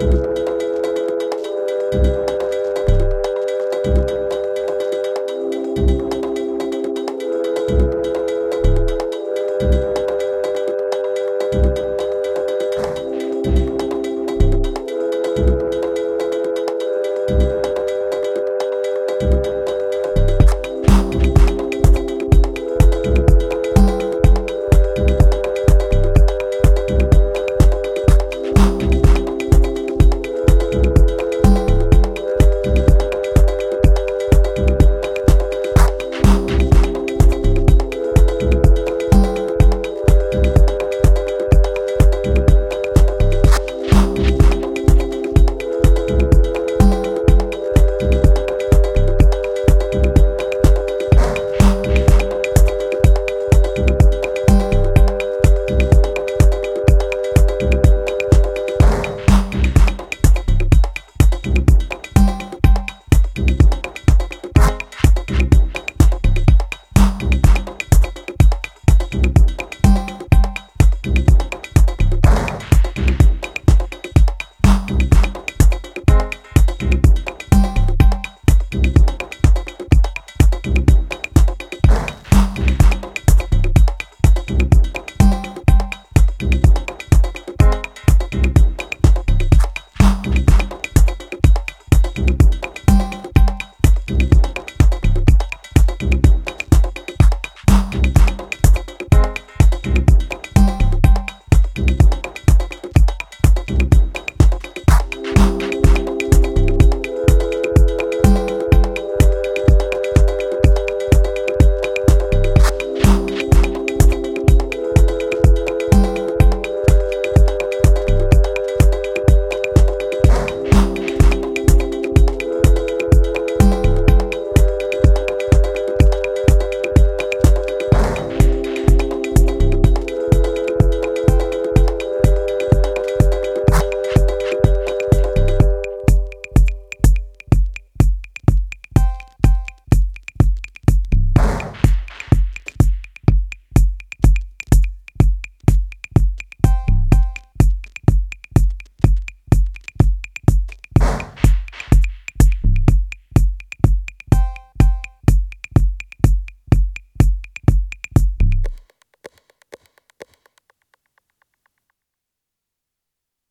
you